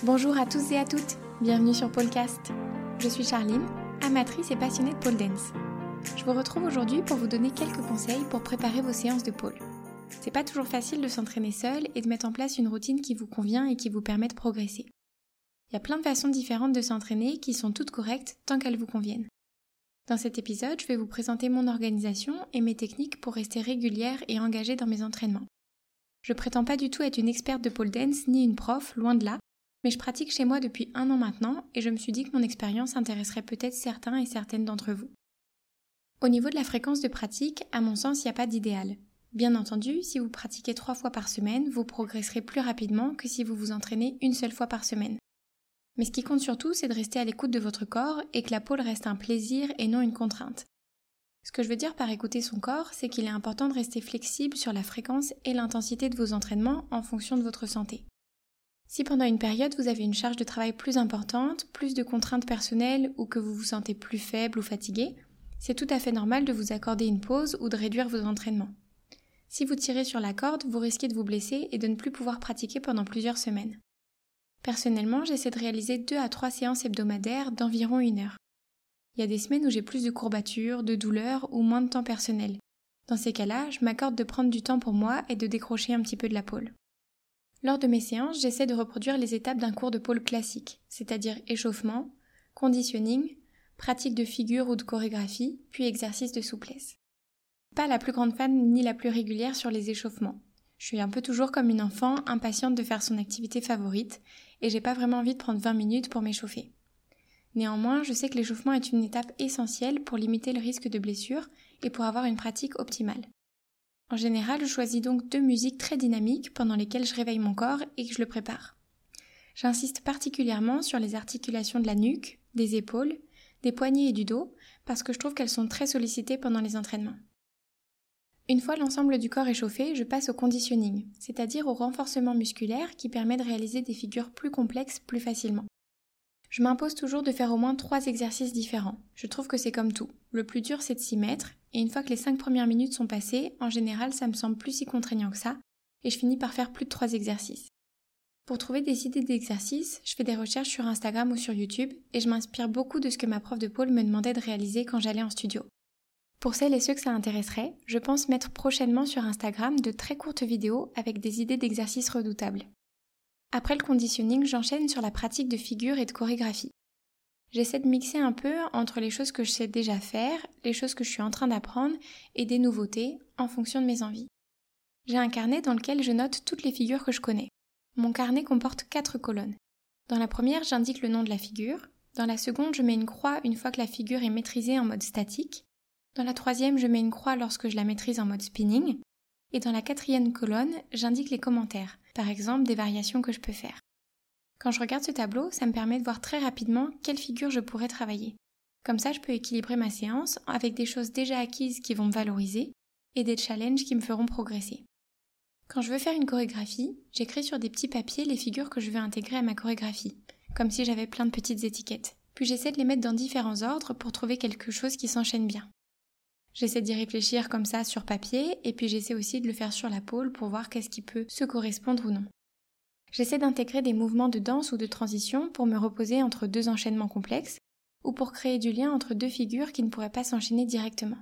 Bonjour à tous et à toutes, bienvenue sur Polecast. Je suis Charline, amatrice et passionnée de pole dance. Je vous retrouve aujourd'hui pour vous donner quelques conseils pour préparer vos séances de pole. C'est pas toujours facile de s'entraîner seul et de mettre en place une routine qui vous convient et qui vous permet de progresser. Il y a plein de façons différentes de s'entraîner qui sont toutes correctes tant qu'elles vous conviennent. Dans cet épisode, je vais vous présenter mon organisation et mes techniques pour rester régulière et engagée dans mes entraînements. Je prétends pas du tout être une experte de pole dance ni une prof, loin de là, mais je pratique chez moi depuis un an maintenant et je me suis dit que mon expérience intéresserait peut-être certains et certaines d'entre vous. Au niveau de la fréquence de pratique, à mon sens, il n'y a pas d'idéal. Bien entendu, si vous pratiquez trois fois par semaine, vous progresserez plus rapidement que si vous vous entraînez une seule fois par semaine. Mais ce qui compte surtout, c'est de rester à l'écoute de votre corps et que la pole reste un plaisir et non une contrainte. Ce que je veux dire par écouter son corps, c'est qu'il est important de rester flexible sur la fréquence et l'intensité de vos entraînements en fonction de votre santé. Si pendant une période vous avez une charge de travail plus importante, plus de contraintes personnelles ou que vous vous sentez plus faible ou fatigué, c'est tout à fait normal de vous accorder une pause ou de réduire vos entraînements. Si vous tirez sur la corde, vous risquez de vous blesser et de ne plus pouvoir pratiquer pendant plusieurs semaines. Personnellement, j'essaie de réaliser deux à trois séances hebdomadaires d'environ une heure. Il y a des semaines où j'ai plus de courbatures, de douleurs ou moins de temps personnel. Dans ces cas-là, je m'accorde de prendre du temps pour moi et de décrocher un petit peu de la pôle. Lors de mes séances, j'essaie de reproduire les étapes d'un cours de pôle classique, c'est-à-dire échauffement, conditioning, pratique de figure ou de chorégraphie, puis exercice de souplesse. Pas la plus grande fan ni la plus régulière sur les échauffements. Je suis un peu toujours comme une enfant, impatiente de faire son activité favorite, et j'ai pas vraiment envie de prendre 20 minutes pour m'échauffer. Néanmoins, je sais que l'échauffement est une étape essentielle pour limiter le risque de blessure et pour avoir une pratique optimale. En général, je choisis donc deux musiques très dynamiques pendant lesquelles je réveille mon corps et que je le prépare. J'insiste particulièrement sur les articulations de la nuque, des épaules, des poignets et du dos, parce que je trouve qu'elles sont très sollicitées pendant les entraînements. Une fois l'ensemble du corps échauffé, je passe au conditioning, c'est-à-dire au renforcement musculaire qui permet de réaliser des figures plus complexes plus facilement. Je m'impose toujours de faire au moins trois exercices différents. Je trouve que c'est comme tout. Le plus dur c'est de s'y mettre, et une fois que les cinq premières minutes sont passées, en général ça me semble plus si contraignant que ça, et je finis par faire plus de trois exercices. Pour trouver des idées d'exercices, je fais des recherches sur Instagram ou sur YouTube, et je m'inspire beaucoup de ce que ma prof de pôle me demandait de réaliser quand j'allais en studio. Pour celles et ceux que ça intéresserait, je pense mettre prochainement sur Instagram de très courtes vidéos avec des idées d'exercices redoutables. Après le conditioning, j'enchaîne sur la pratique de figures et de chorégraphie. J'essaie de mixer un peu entre les choses que je sais déjà faire, les choses que je suis en train d'apprendre et des nouveautés en fonction de mes envies. J'ai un carnet dans lequel je note toutes les figures que je connais. Mon carnet comporte quatre colonnes. Dans la première, j'indique le nom de la figure. Dans la seconde, je mets une croix une fois que la figure est maîtrisée en mode statique. Dans la troisième, je mets une croix lorsque je la maîtrise en mode spinning. Et dans la quatrième colonne, j'indique les commentaires, par exemple des variations que je peux faire. Quand je regarde ce tableau, ça me permet de voir très rapidement quelle figure je pourrais travailler. Comme ça, je peux équilibrer ma séance avec des choses déjà acquises qui vont me valoriser et des challenges qui me feront progresser. Quand je veux faire une chorégraphie, j'écris sur des petits papiers les figures que je veux intégrer à ma chorégraphie, comme si j'avais plein de petites étiquettes. Puis j'essaie de les mettre dans différents ordres pour trouver quelque chose qui s'enchaîne bien. J'essaie d'y réfléchir comme ça sur papier et puis j'essaie aussi de le faire sur la pôle pour voir qu'est-ce qui peut se correspondre ou non. J'essaie d'intégrer des mouvements de danse ou de transition pour me reposer entre deux enchaînements complexes ou pour créer du lien entre deux figures qui ne pourraient pas s'enchaîner directement.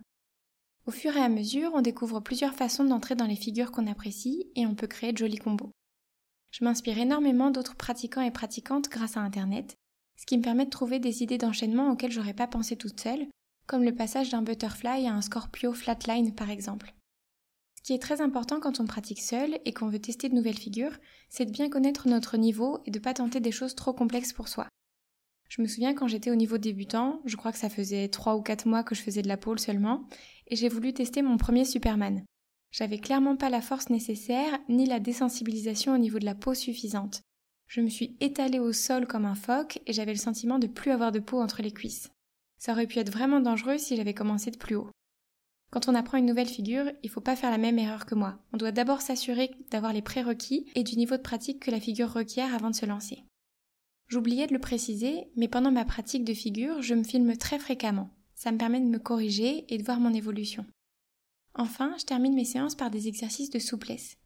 Au fur et à mesure, on découvre plusieurs façons d'entrer dans les figures qu'on apprécie et on peut créer de jolis combos. Je m'inspire énormément d'autres pratiquants et pratiquantes grâce à Internet, ce qui me permet de trouver des idées d'enchaînement auxquelles j'aurais pas pensé toute seule comme le passage d'un butterfly à un scorpio flatline par exemple. Ce qui est très important quand on pratique seul et qu'on veut tester de nouvelles figures, c'est de bien connaître notre niveau et de pas tenter des choses trop complexes pour soi. Je me souviens quand j'étais au niveau débutant, je crois que ça faisait 3 ou 4 mois que je faisais de la pole seulement, et j'ai voulu tester mon premier Superman. J'avais clairement pas la force nécessaire, ni la désensibilisation au niveau de la peau suffisante. Je me suis étalée au sol comme un phoque et j'avais le sentiment de plus avoir de peau entre les cuisses. Ça aurait pu être vraiment dangereux si j'avais commencé de plus haut. Quand on apprend une nouvelle figure, il faut pas faire la même erreur que moi. On doit d'abord s'assurer d'avoir les prérequis et du niveau de pratique que la figure requiert avant de se lancer. J'oubliais de le préciser, mais pendant ma pratique de figure, je me filme très fréquemment. Ça me permet de me corriger et de voir mon évolution. Enfin, je termine mes séances par des exercices de souplesse.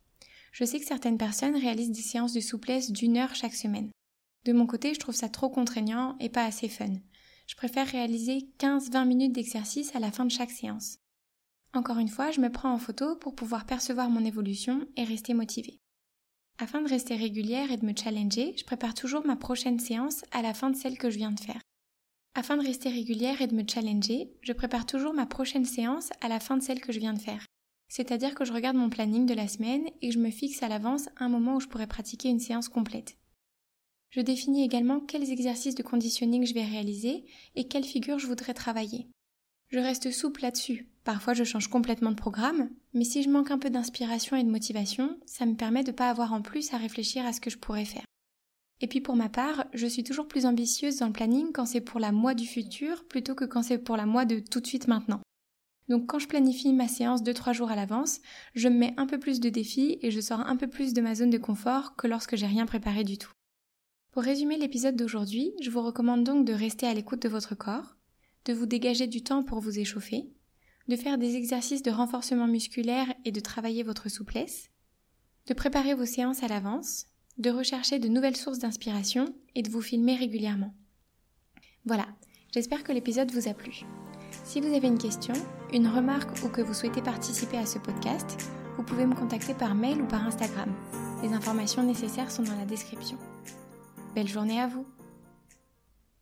Je sais que certaines personnes réalisent des séances de souplesse d'une heure chaque semaine. De mon côté, je trouve ça trop contraignant et pas assez fun. Je préfère réaliser 15-20 minutes d'exercice à la fin de chaque séance. Encore une fois, je me prends en photo pour pouvoir percevoir mon évolution et rester motivée. Afin de rester régulière et de me challenger, je prépare toujours ma prochaine séance à la fin de celle que je viens de faire. Afin de rester régulière et de me challenger, je prépare toujours ma prochaine séance à la fin de celle que je viens de faire. C'est-à-dire que je regarde mon planning de la semaine et je me fixe à l'avance un moment où je pourrais pratiquer une séance complète. Je définis également quels exercices de conditioning je vais réaliser et quelle figure je voudrais travailler. Je reste souple là-dessus. Parfois je change complètement de programme, mais si je manque un peu d'inspiration et de motivation, ça me permet de ne pas avoir en plus à réfléchir à ce que je pourrais faire. Et puis pour ma part, je suis toujours plus ambitieuse dans le planning quand c'est pour la moi du futur plutôt que quand c'est pour la moi de tout de suite maintenant. Donc quand je planifie ma séance 2-3 jours à l'avance, je me mets un peu plus de défis et je sors un peu plus de ma zone de confort que lorsque j'ai rien préparé du tout. Pour résumer l'épisode d'aujourd'hui, je vous recommande donc de rester à l'écoute de votre corps, de vous dégager du temps pour vous échauffer, de faire des exercices de renforcement musculaire et de travailler votre souplesse, de préparer vos séances à l'avance, de rechercher de nouvelles sources d'inspiration et de vous filmer régulièrement. Voilà, j'espère que l'épisode vous a plu. Si vous avez une question, une remarque ou que vous souhaitez participer à ce podcast, vous pouvez me contacter par mail ou par Instagram. Les informations nécessaires sont dans la description. Belle journée à vous